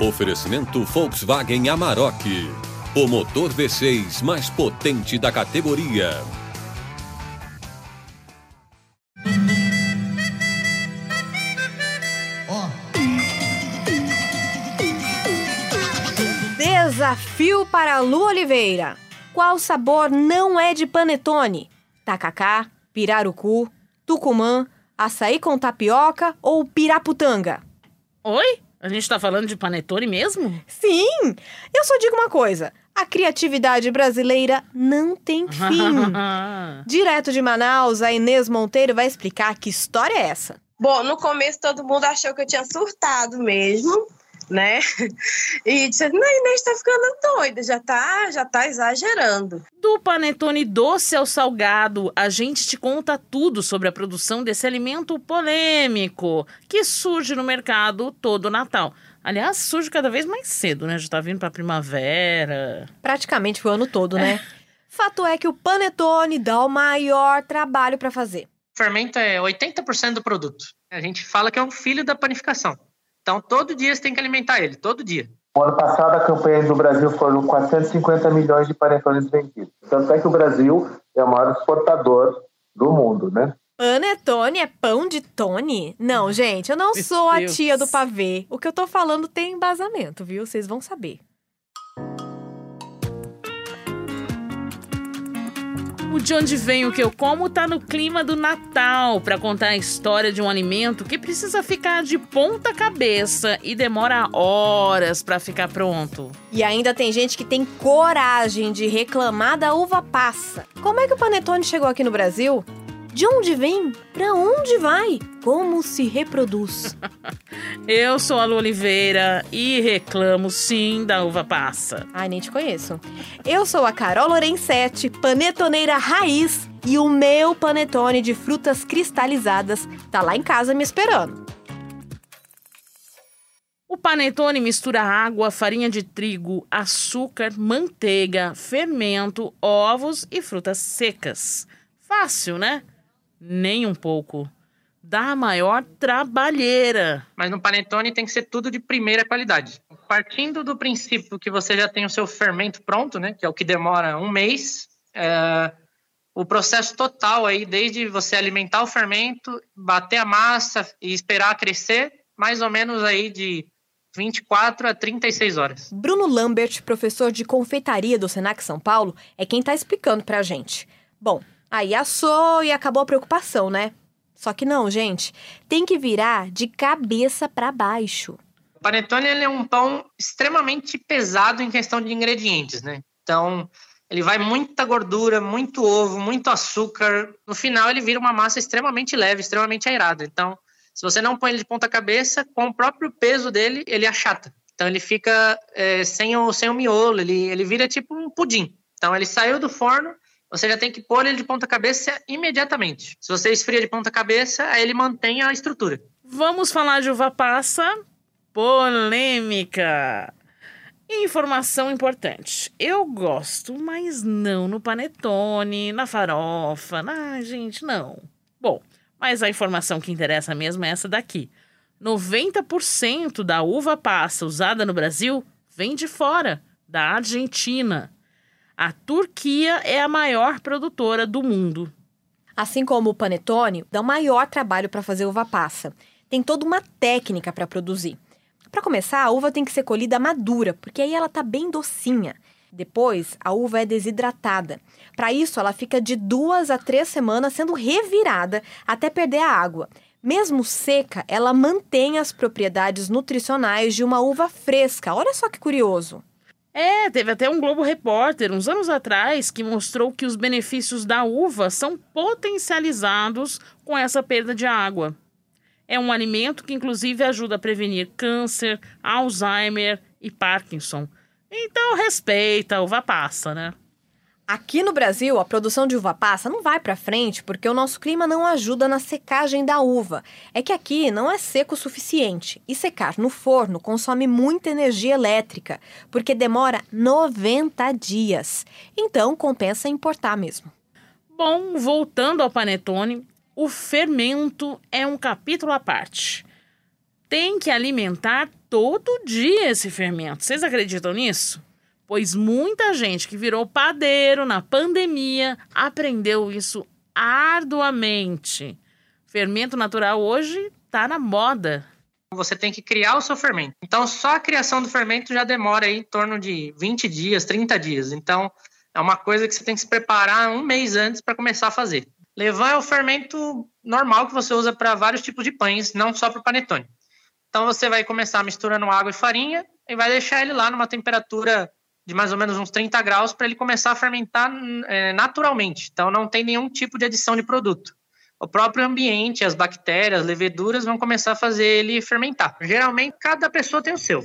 Oferecimento Volkswagen Amarok. O motor V6 mais potente da categoria. Desafio para Lu Oliveira. Qual sabor não é de panetone? Tacacá, pirarucu, tucumã, açaí com tapioca ou piraputanga? Oi? A gente tá falando de panetone mesmo? Sim! Eu só digo uma coisa: a criatividade brasileira não tem fim. Direto de Manaus, a Inês Monteiro vai explicar que história é essa. Bom, no começo todo mundo achou que eu tinha surtado mesmo, né? E disse, não, Inês tá ficando doida, já tá, já tá exagerando. Do panetone doce ao salgado, a gente te conta tudo sobre a produção desse alimento polêmico que surge no mercado todo Natal. Aliás, surge cada vez mais cedo, né? Já tá vindo pra primavera. Praticamente o ano todo, né? Fato é que o panetone dá o maior trabalho para fazer. Fermento é 80% do produto. A gente fala que é um filho da panificação. Então, todo dia você tem que alimentar ele, todo dia. O ano passado, a campanha do Brasil foram 450 milhões de panetones vendidos. Tanto é que o Brasil é o maior exportador do mundo, né? Panetone é pão de Tony? Não, gente, eu não Meu sou a Deus. tia do pavê. O que eu tô falando tem embasamento, viu? Vocês vão saber. O De Onde Vem o Que Eu Como tá no clima do Natal para contar a história de um alimento que precisa ficar de ponta cabeça e demora horas para ficar pronto. E ainda tem gente que tem coragem de reclamar da uva passa. Como é que o panetone chegou aqui no Brasil? De onde vem? Pra onde vai? Como se reproduz? Eu sou a Lu Oliveira e reclamo sim da uva passa. Ai, nem te conheço. Eu sou a Carol Lorenzetti, panetoneira raiz, e o meu panetone de frutas cristalizadas tá lá em casa me esperando. O panetone mistura água, farinha de trigo, açúcar, manteiga, fermento, ovos e frutas secas. Fácil, né? Nem um pouco. Dá a maior trabalheira. Mas no panetone tem que ser tudo de primeira qualidade. Partindo do princípio que você já tem o seu fermento pronto, né? Que é o que demora um mês. é, o processo total aí, desde você alimentar o fermento, bater a massa e esperar crescer, mais ou menos aí de 24 a 36 horas. Bruno Lambert, professor de confeitaria do Senac São Paulo, é quem tá explicando pra gente. Bom, aí assou e acabou a preocupação, né? Só que não, gente. Tem que virar de cabeça pra baixo. O panetone é um pão extremamente pesado em questão de ingredientes, né? Então, ele vai muita gordura, muito ovo, muito açúcar. No final, ele vira uma massa extremamente leve, extremamente airada. Então, se você não põe ele de ponta cabeça, com o próprio peso dele, ele achata. Então, ele fica é, sem, o, sem o miolo, ele, ele vira tipo um pudim. Então, ele saiu do forno, você já tem que pôr ele de ponta cabeça imediatamente. Se você esfria de ponta cabeça, aí ele mantém a estrutura. Vamos falar de uva passa? Polêmica. Informação importante. Eu gosto, mas não no panetone, na farofa. Ah, gente, não. Bom, mas a informação que interessa mesmo é essa daqui. 90% da uva passa usada no Brasil vem de fora, da Argentina. A Turquia é a maior produtora do mundo. Assim como o panetone, dá o maior trabalho para fazer uva passa. Tem toda uma técnica para produzir. Para começar, a uva tem que ser colhida madura, porque aí ela tá bem docinha. Depois, a uva é desidratada. Para isso, ela fica de duas a três semanas sendo revirada até perder a água. Mesmo seca, ela mantém as propriedades nutricionais de uma uva fresca. Olha só que curioso. É, teve até um Globo Repórter uns anos atrás que mostrou que os benefícios da uva são potencializados com essa perda de água. É um alimento que, inclusive, ajuda a prevenir câncer, Alzheimer e Parkinson. Então, respeita, a uva passa, né? Aqui no Brasil, a produção de uva passa não vai para frente porque o nosso clima não ajuda na secagem da uva. É que aqui não é seco o suficiente e secar no forno consome muita energia elétrica, porque demora 90 dias. Então compensa importar mesmo. Bom, voltando ao panetone, o fermento é um capítulo à parte. tem que alimentar todo dia esse fermento. Vocês acreditam nisso? Pois muita gente que virou padeiro na pandemia aprendeu isso arduamente. Fermento natural hoje está na moda. Você tem que criar o seu fermento. Então, só a criação do fermento já demora aí em torno de 20 dias, 30 dias. Então, é uma coisa que você tem que se preparar um mês antes para começar a fazer. Levan é o fermento normal que você usa para vários tipos de pães, não só para o panetone. Então, você vai começar misturando água e farinha e vai deixar ele lá numa temperatura de mais ou menos uns 30 graus para ele começar a fermentar é, naturalmente. Então, não tem nenhum tipo de adição de produto. O próprio ambiente, as bactérias, leveduras vão começar a fazer ele fermentar. Geralmente, cada pessoa tem o seu.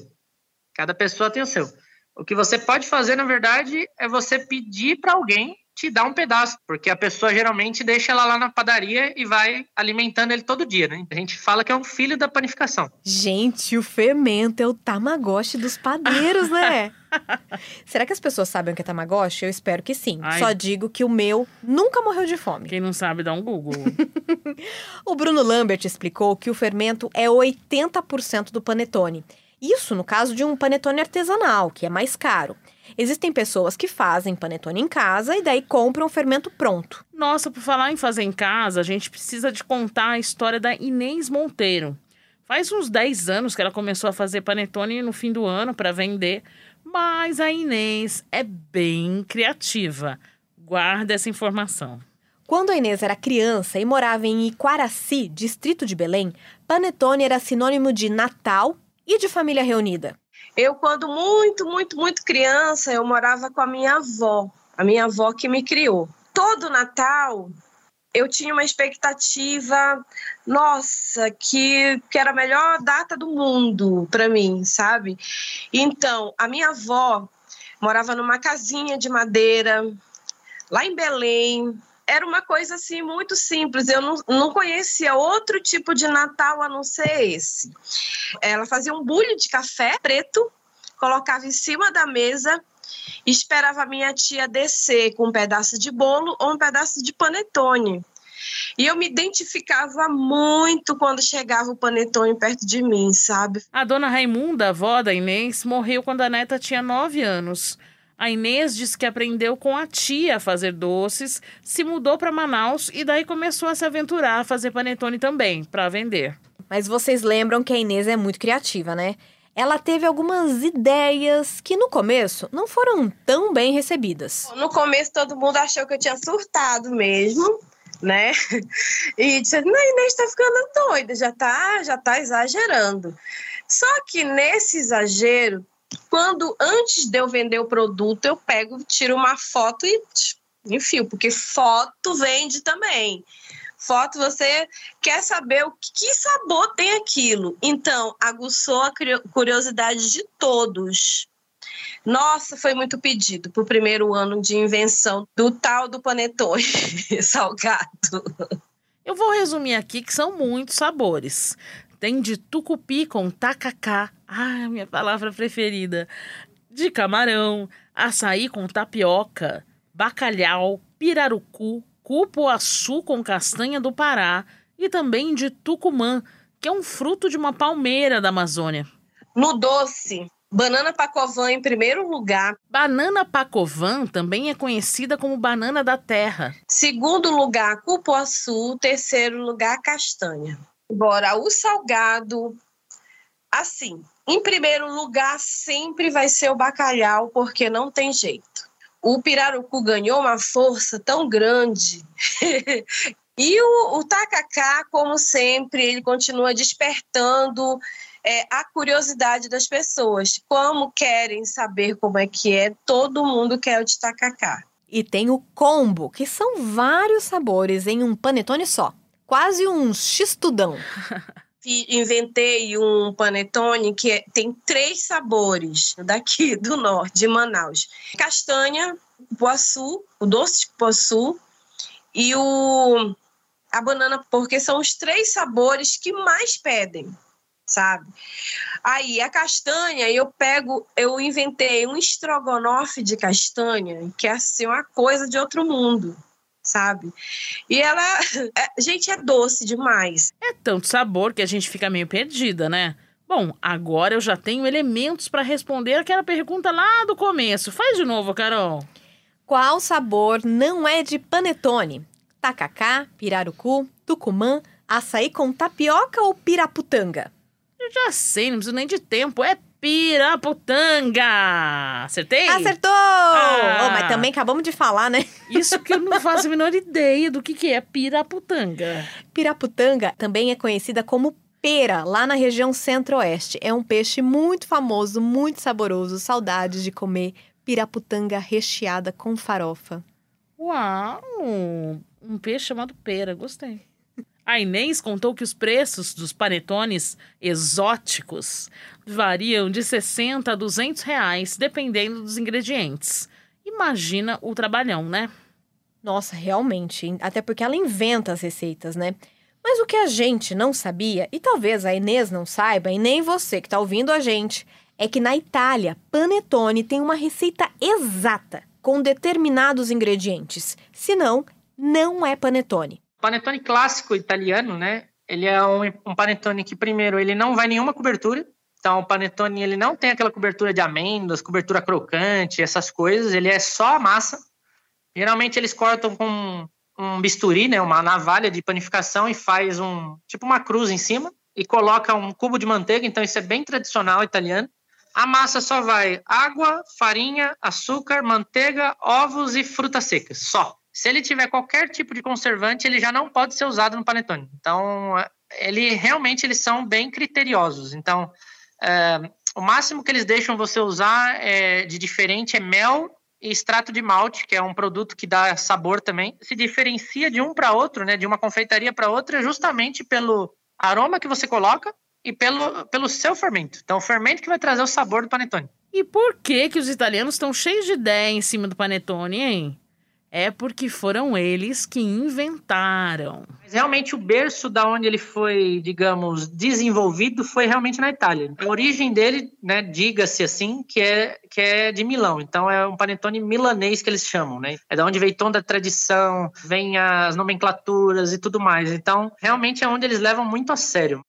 Cada pessoa tem o seu. O que você pode fazer, na verdade, é você pedir para alguém te dar um pedaço, porque a pessoa geralmente deixa ela lá na padaria e vai alimentando ele todo dia, né? A gente fala que é um filho da panificação. Gente, o fermento é o tamagotchi dos padeiros, né? Será que as pessoas sabem o que é tamagotchi? Eu espero que sim. Ai. Só digo que o meu nunca morreu de fome. Quem não sabe, dá um Google. o Bruno Lambert explicou que o fermento é 80% do panetone. Isso no caso de um panetone artesanal, que é mais caro. Existem pessoas que fazem panetone em casa e daí compram o fermento pronto. Nossa, por falar em fazer em casa, a gente precisa de contar a história da Inês Monteiro. Faz uns 10 anos que ela começou a fazer panetone no fim do ano para vender, mas a Inês é bem criativa. Guarda essa informação. Quando a Inês era criança e morava em Iquaraci, distrito de Belém, panetone era sinônimo de Natal e de família reunida. Eu, quando muito, muito, muito criança, eu morava com a minha avó, a minha avó que me criou. Todo Natal eu tinha uma expectativa, nossa, que, que era a melhor data do mundo para mim, sabe? Então, a minha avó morava numa casinha de madeira, lá em Belém, era uma coisa assim muito simples. Eu não, não conhecia outro tipo de Natal a não ser esse. Ela fazia um bulho de café preto, colocava em cima da mesa esperava a minha tia descer com um pedaço de bolo ou um pedaço de panetone. E eu me identificava muito quando chegava o panetone perto de mim, sabe? A dona Raimunda, avó da Inês, morreu quando a neta tinha nove anos. A Inês disse que aprendeu com a tia a fazer doces, se mudou para Manaus e daí começou a se aventurar a fazer panetone também, para vender. Mas vocês lembram que a Inês é muito criativa, né? Ela teve algumas ideias que no começo não foram tão bem recebidas. No começo todo mundo achou que eu tinha surtado mesmo, né? E disse: "Não, a Inês está ficando doida, já tá, já tá exagerando". Só que nesse exagero quando antes de eu vender o produto, eu pego, tiro uma foto e enfio, porque foto vende também. Foto você quer saber o que sabor tem aquilo. Então, aguçou a curiosidade de todos. Nossa, foi muito pedido para o primeiro ano de invenção do tal do panetone salgado. Eu vou resumir aqui que são muitos sabores. Tem de tucupi com tacacá, ah, minha palavra preferida, de camarão, açaí com tapioca, bacalhau, pirarucu, cupuaçu com castanha do Pará e também de tucumã, que é um fruto de uma palmeira da Amazônia. No doce, Banana Pacovan em primeiro lugar. Banana Pacovan também é conhecida como banana da terra. Segundo lugar, cupuaçu. Terceiro lugar, castanha. Agora, o salgado, assim, em primeiro lugar sempre vai ser o bacalhau, porque não tem jeito. O pirarucu ganhou uma força tão grande. e o, o tacacá, como sempre, ele continua despertando é, a curiosidade das pessoas. Como querem saber como é que é, todo mundo quer o de tacacá. E tem o combo, que são vários sabores em um panetone só quase um xistudão. Inventei um panetone que é, tem três sabores daqui do norte, de Manaus: castanha, poaçu, o doce de poaçu e o a banana, porque são os três sabores que mais pedem, sabe? Aí a castanha, eu pego, eu inventei um estrogonofe de castanha, que é assim uma coisa de outro mundo sabe? E ela, é, gente, é doce demais. É tanto sabor que a gente fica meio perdida, né? Bom, agora eu já tenho elementos para responder aquela pergunta lá do começo. Faz de novo, Carol. Qual sabor não é de panetone? Tacacá, pirarucu, tucumã, açaí com tapioca ou piraputanga? Eu já sei, não preciso nem de tempo. É Piraputanga! Acertei? Acertou! Ah. Oh, mas também acabamos de falar, né? Isso que eu não faço a menor ideia do que, que é Piraputanga. Piraputanga também é conhecida como pera, lá na região centro-oeste. É um peixe muito famoso, muito saboroso. Saudades de comer piraputanga recheada com farofa. Uau! Um peixe chamado pera, gostei. A Inês contou que os preços dos panetones exóticos variam de 60 a 200 reais, dependendo dos ingredientes. Imagina o trabalhão, né? Nossa, realmente. Até porque ela inventa as receitas, né? Mas o que a gente não sabia, e talvez a Inês não saiba, e nem você que está ouvindo a gente, é que na Itália, panetone tem uma receita exata, com determinados ingredientes. Senão, não é panetone panetone clássico italiano, né? Ele é um, um panetone que, primeiro, ele não vai nenhuma cobertura. Então, o panetone ele não tem aquela cobertura de amêndoas, cobertura crocante, essas coisas. Ele é só a massa. Geralmente eles cortam com um bisturi, né, uma navalha de panificação e faz um tipo uma cruz em cima e coloca um cubo de manteiga. Então isso é bem tradicional italiano. A massa só vai água, farinha, açúcar, manteiga, ovos e frutas secas, só. Se ele tiver qualquer tipo de conservante, ele já não pode ser usado no panetone. Então, ele realmente eles são bem criteriosos. Então, é, o máximo que eles deixam você usar é, de diferente é mel e extrato de malte, que é um produto que dá sabor também. Se diferencia de um para outro, né, de uma confeitaria para outra, justamente pelo aroma que você coloca e pelo, pelo seu fermento. Então, o fermento que vai trazer o sabor do panetone. E por que que os italianos estão cheios de ideia em cima do panetone, hein? É porque foram eles que inventaram. Mas realmente o berço da onde ele foi, digamos, desenvolvido foi realmente na Itália. A origem dele, né, diga-se assim, que é que é de Milão. Então é um panetone milanês que eles chamam, né? É da onde vem toda a tradição, vem as nomenclaturas e tudo mais. Então, realmente é onde eles levam muito a sério.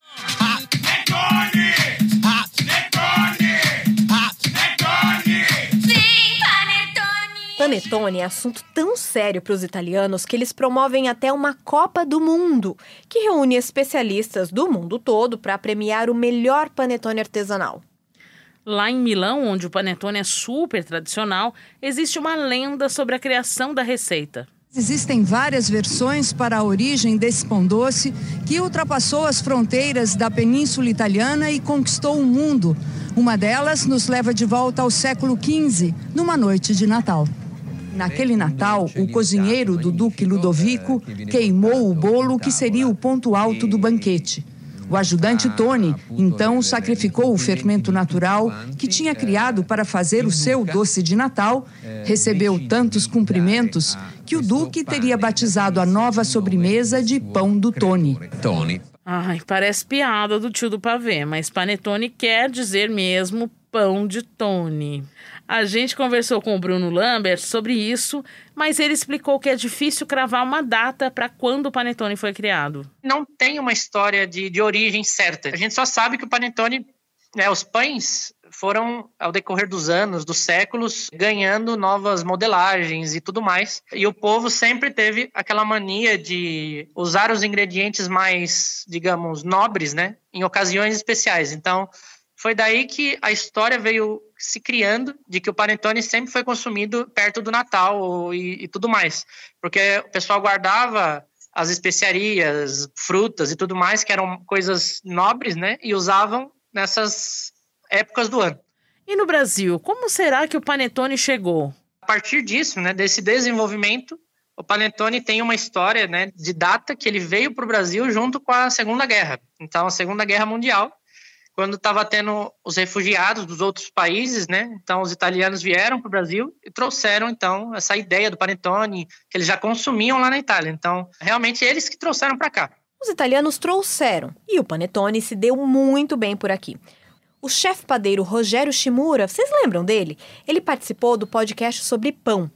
Panetone é assunto tão sério para os italianos que eles promovem até uma Copa do Mundo, que reúne especialistas do mundo todo para premiar o melhor panetone artesanal. Lá em Milão, onde o panetone é super tradicional, existe uma lenda sobre a criação da receita. Existem várias versões para a origem desse pão doce que ultrapassou as fronteiras da Península Italiana e conquistou o mundo. Uma delas nos leva de volta ao século XV, numa noite de Natal. Naquele Natal, o cozinheiro do Duque Ludovico queimou o bolo que seria o ponto alto do banquete. O ajudante Tony, então, sacrificou o fermento natural que tinha criado para fazer o seu doce de Natal, recebeu tantos cumprimentos que o Duque teria batizado a nova sobremesa de pão do Tony. Ai, parece piada do tio do pavê, mas panetone quer dizer mesmo pão de Tony. A gente conversou com o Bruno Lambert sobre isso, mas ele explicou que é difícil cravar uma data para quando o panetone foi criado. Não tem uma história de, de origem certa. A gente só sabe que o panetone, né, os pães foram, ao decorrer dos anos, dos séculos, ganhando novas modelagens e tudo mais. E o povo sempre teve aquela mania de usar os ingredientes mais, digamos, nobres, né, em ocasiões especiais. Então, foi daí que a história veio se criando de que o panetone sempre foi consumido perto do Natal e, e tudo mais, porque o pessoal guardava as especiarias, frutas e tudo mais, que eram coisas nobres, né? E usavam nessas épocas do ano. E no Brasil, como será que o panetone chegou? A partir disso, né, desse desenvolvimento, o panetone tem uma história, né, de data que ele veio para o Brasil junto com a Segunda Guerra. Então, a Segunda Guerra Mundial, quando estava tendo os refugiados dos outros países, né? Então os italianos vieram para o Brasil e trouxeram então essa ideia do panetone que eles já consumiam lá na Itália. Então realmente eles que trouxeram para cá. Os italianos trouxeram e o panetone se deu muito bem por aqui. O chefe padeiro Rogério Shimura, vocês lembram dele? Ele participou do podcast sobre pão.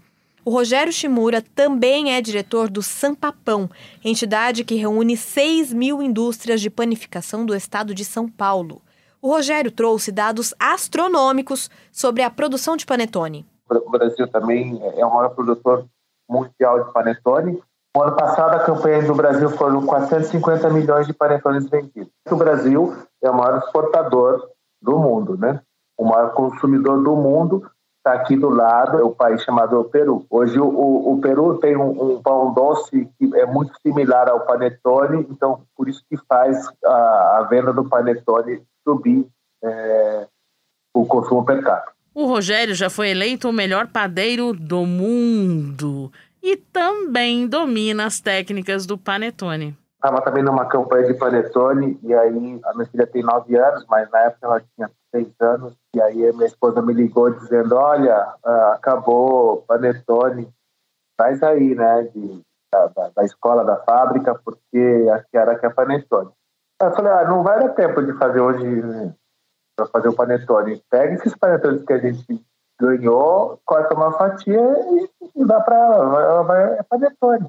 O Rogério Shimura também é diretor do Sampapão, entidade que reúne 6 mil indústrias de panificação do estado de São Paulo. O Rogério trouxe dados astronômicos sobre a produção de panetone. O Brasil também é o maior produtor mundial de panetone. No ano passado, a campanha do Brasil foram 450 milhões de panetones vendidos. O Brasil é o maior exportador do mundo, né? O maior consumidor do mundo está aqui do lado, é o país chamado Peru. Hoje o, o, o Peru tem um, um, pão doce que é muito similar ao panetone, então por isso que faz a, a venda do panetone subir é, o consumo per capita. O Rogério já foi eleito o melhor padeiro do mundo e também domina as técnicas do panetone. Estava também numa campanha de panetone e aí a minha filha tem nove anos, mas na época ela tinha seis anos e aí a minha esposa me ligou dizendo, olha, ah, acabou panetone, faz aí, né, de, da, da, escola, da fábrica, porque a Kiara quer panetone. Eu falei, ah, não vai dar tempo de fazer hoje né, para fazer o panetone. Pega esses panetones que a gente ganhou, corta uma fatia e, dá para ela. Ela vai é panetone.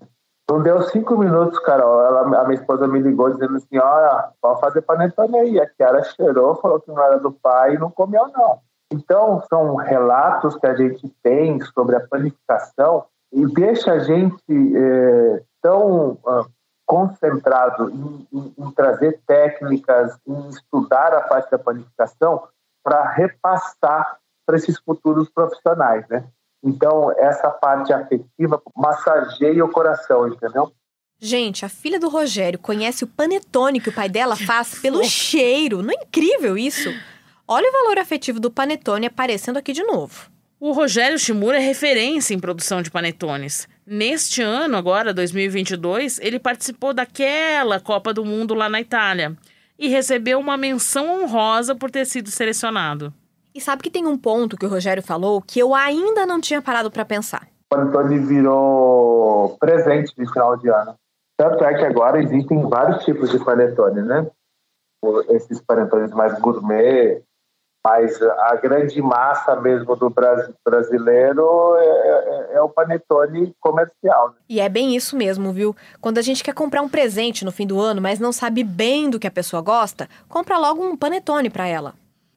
Não deu cinco minutos, Carol. Ela, a minha esposa me ligou dizendo assim: olha, pode fazer panetone aí. A Kiara cheirou, falou que não era do pai e não comeu, não. Então, são relatos que a gente tem sobre a panificação e deixa a gente é, tão uh, concentrado em, em, em, trazer técnicas, em estudar a parte da panificação para repassar para esses futuros profissionais, né? Então, essa parte afetiva massageia o coração, entendeu? Gente, a filha do Rogério conhece o panetone que o pai dela faz pelo cheiro. Não é incrível isso? Olha o valor afetivo do panetone aparecendo aqui de novo. O Rogério Shimura é referência em produção de panetones. Neste ano, agora, 2022, ele participou daquela Copa do Mundo lá na Itália e recebeu uma menção honrosa por ter sido selecionado. E sabe que tem um ponto que o Rogério falou que eu ainda não tinha parado para pensar. O Panetone virou presente de final de ano. Tanto é que agora existem vários tipos de panetone, né? Esses panetones mais gourmet, mas a grande massa mesmo do brasileiro é, é, é o panetone comercial. Né? E é bem isso mesmo, viu? Quando a gente quer comprar um presente no fim do ano, mas não sabe bem do que a pessoa gosta, compra logo um panetone para ela.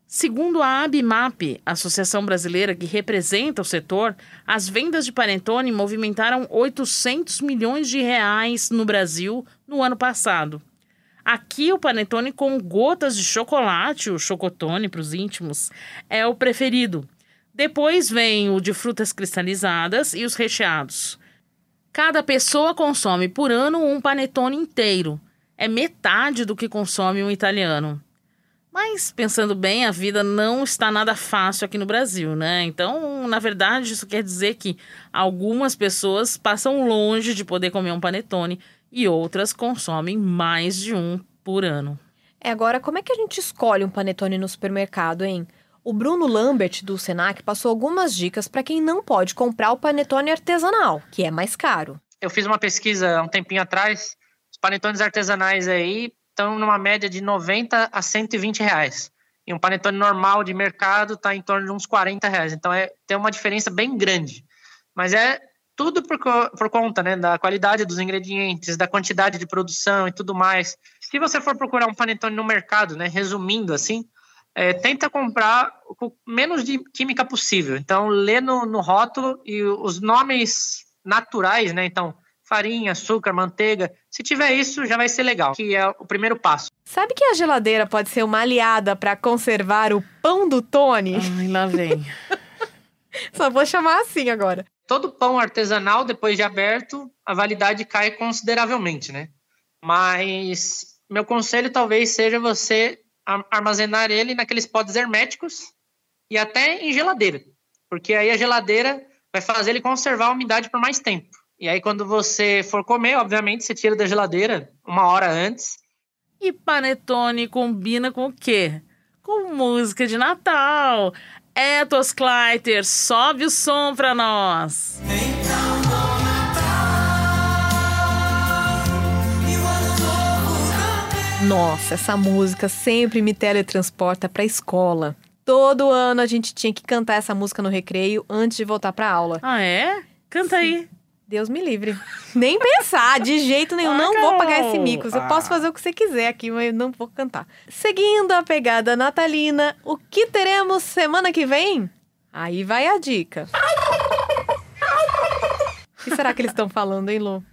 Segundo a ABMAP, associação brasileira que representa o setor, as vendas de panetone movimentaram 800 milhões de reais no Brasil no ano passado. Aqui o panetone com gotas de chocolate, o chocotone para os íntimos, é o preferido. Depois vem o de frutas cristalizadas e os recheados. Cada pessoa consome por ano um panetone inteiro. É metade do que consome um italiano. Mas, pensando bem, a vida não está nada fácil aqui no Brasil, né? Então, na verdade, isso quer dizer que algumas pessoas passam longe de poder comer um panetone e outras consomem mais de um por ano. É, agora, como é que a gente escolhe um panetone no supermercado, hein? O Bruno Lambert, do Senac, passou algumas dicas para quem não pode comprar o panetone artesanal, que é mais caro. Eu fiz uma pesquisa há um tempinho atrás. Os panetones artesanais aí estão numa média de 90 a 120 reais. E um panetone normal de mercado está em torno de uns 40 reais. Então é, tem uma diferença bem grande. Mas é tudo por, por conta né, da qualidade dos ingredientes, da quantidade de produção e tudo mais. Se você for procurar um panetone no mercado, né, resumindo assim, é, tenta comprar com menos de química possível. Então, lê no, no rótulo e os nomes naturais, né? Então, farinha, açúcar, manteiga. Se tiver isso, já vai ser legal, que é o primeiro passo. Sabe que a geladeira pode ser uma aliada para conservar o pão do Tony? Ai, lá vem. Só vou chamar assim agora. Todo pão artesanal, depois de aberto, a validade cai consideravelmente, né? Mas meu conselho talvez seja você armazenar ele naqueles potes herméticos e até em geladeira, porque aí a geladeira vai fazer ele conservar a umidade por mais tempo. E aí, quando você for comer, obviamente, você tira da geladeira uma hora antes. E panetone combina com o quê? Com música de Natal. Ethos Kleiter, sobe o som pra nós. Então, Nossa, essa música sempre me teletransporta pra escola. Todo ano a gente tinha que cantar essa música no recreio antes de voltar pra aula. Ah, é? Canta aí. Deus me livre. Nem pensar, de jeito nenhum. Ah, não vou pagar esse mico. Você Ah. posso fazer o que você quiser aqui, mas eu não vou cantar. Seguindo a pegada natalina, o que teremos semana que vem? Aí vai a dica. O que será que eles estão falando, hein, Lu?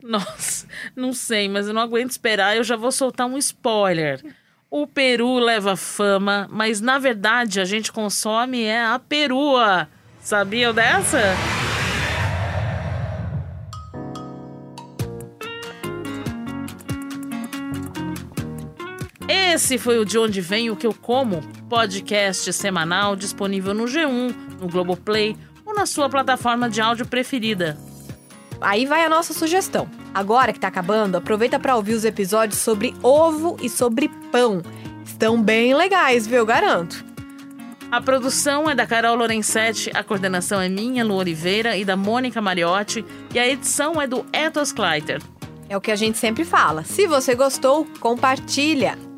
Nossa, não sei, mas eu não aguento esperar. Eu já vou soltar um spoiler. O peru leva fama, mas na verdade a gente consome é a perua. Sabiam dessa? Esse foi o De Onde Vem o Que Eu Como, podcast semanal disponível no G1, no Globoplay ou na sua plataforma de áudio preferida. Aí vai a nossa sugestão. Agora que tá acabando, aproveita para ouvir os episódios sobre ovo e sobre pão. Estão bem legais, viu? Garanto. A produção é da Carol Lorenzetti, a coordenação é minha, Lu Oliveira, e da Mônica Mariotti, e a edição é do Ethos Kleiter. É o que a gente sempre fala. Se você gostou, compartilha.